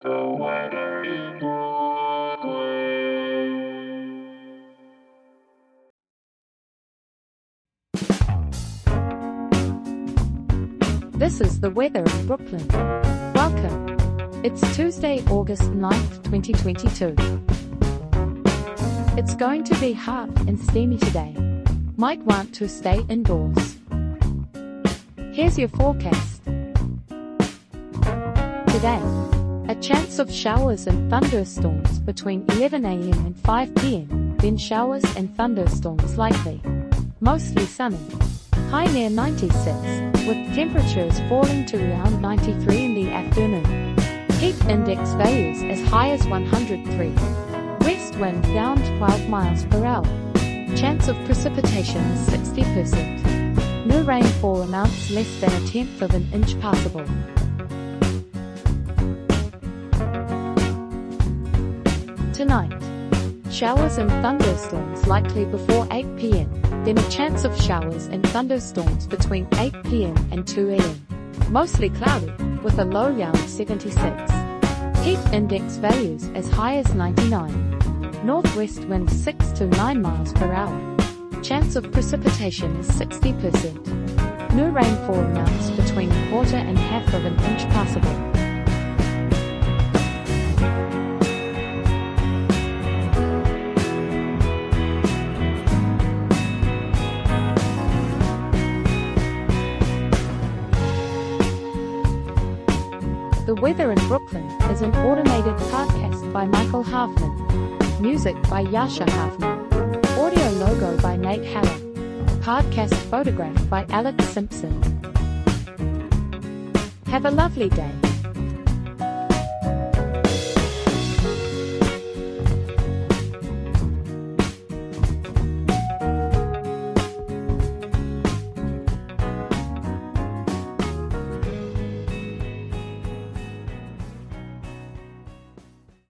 This is the weather in Brooklyn. Welcome. It's Tuesday, August 9th, 2022. It's going to be hot and steamy today. Might want to stay indoors. Here's your forecast. Today, chance of showers and thunderstorms between 11 a.m. and 5 p.m., then showers and thunderstorms likely. Mostly sunny. High near 96, with temperatures falling to around 93 in the afternoon. Heat index values as high as 103. West wind down 12 miles per hour. Chance of precipitation is 60%. No rainfall amounts less than a tenth of an inch possible. Tonight. Showers and thunderstorms likely before 8 p.m., then a chance of showers and thunderstorms between 8 p.m. and 2 a.m. Mostly cloudy, with a low around 76. Heat index values as high as 99. Northwest wind 6 to 9 miles per hour. Chance of precipitation is 60%. No rainfall amounts between quarter and half of an inch possible. The Weather in Brooklyn is an automated podcast by Michael Hoffman. Music by Jascha Hoffman. Audio logo by Nate Heller. Podcast photograph by Alex Simpson. Have a lovely day.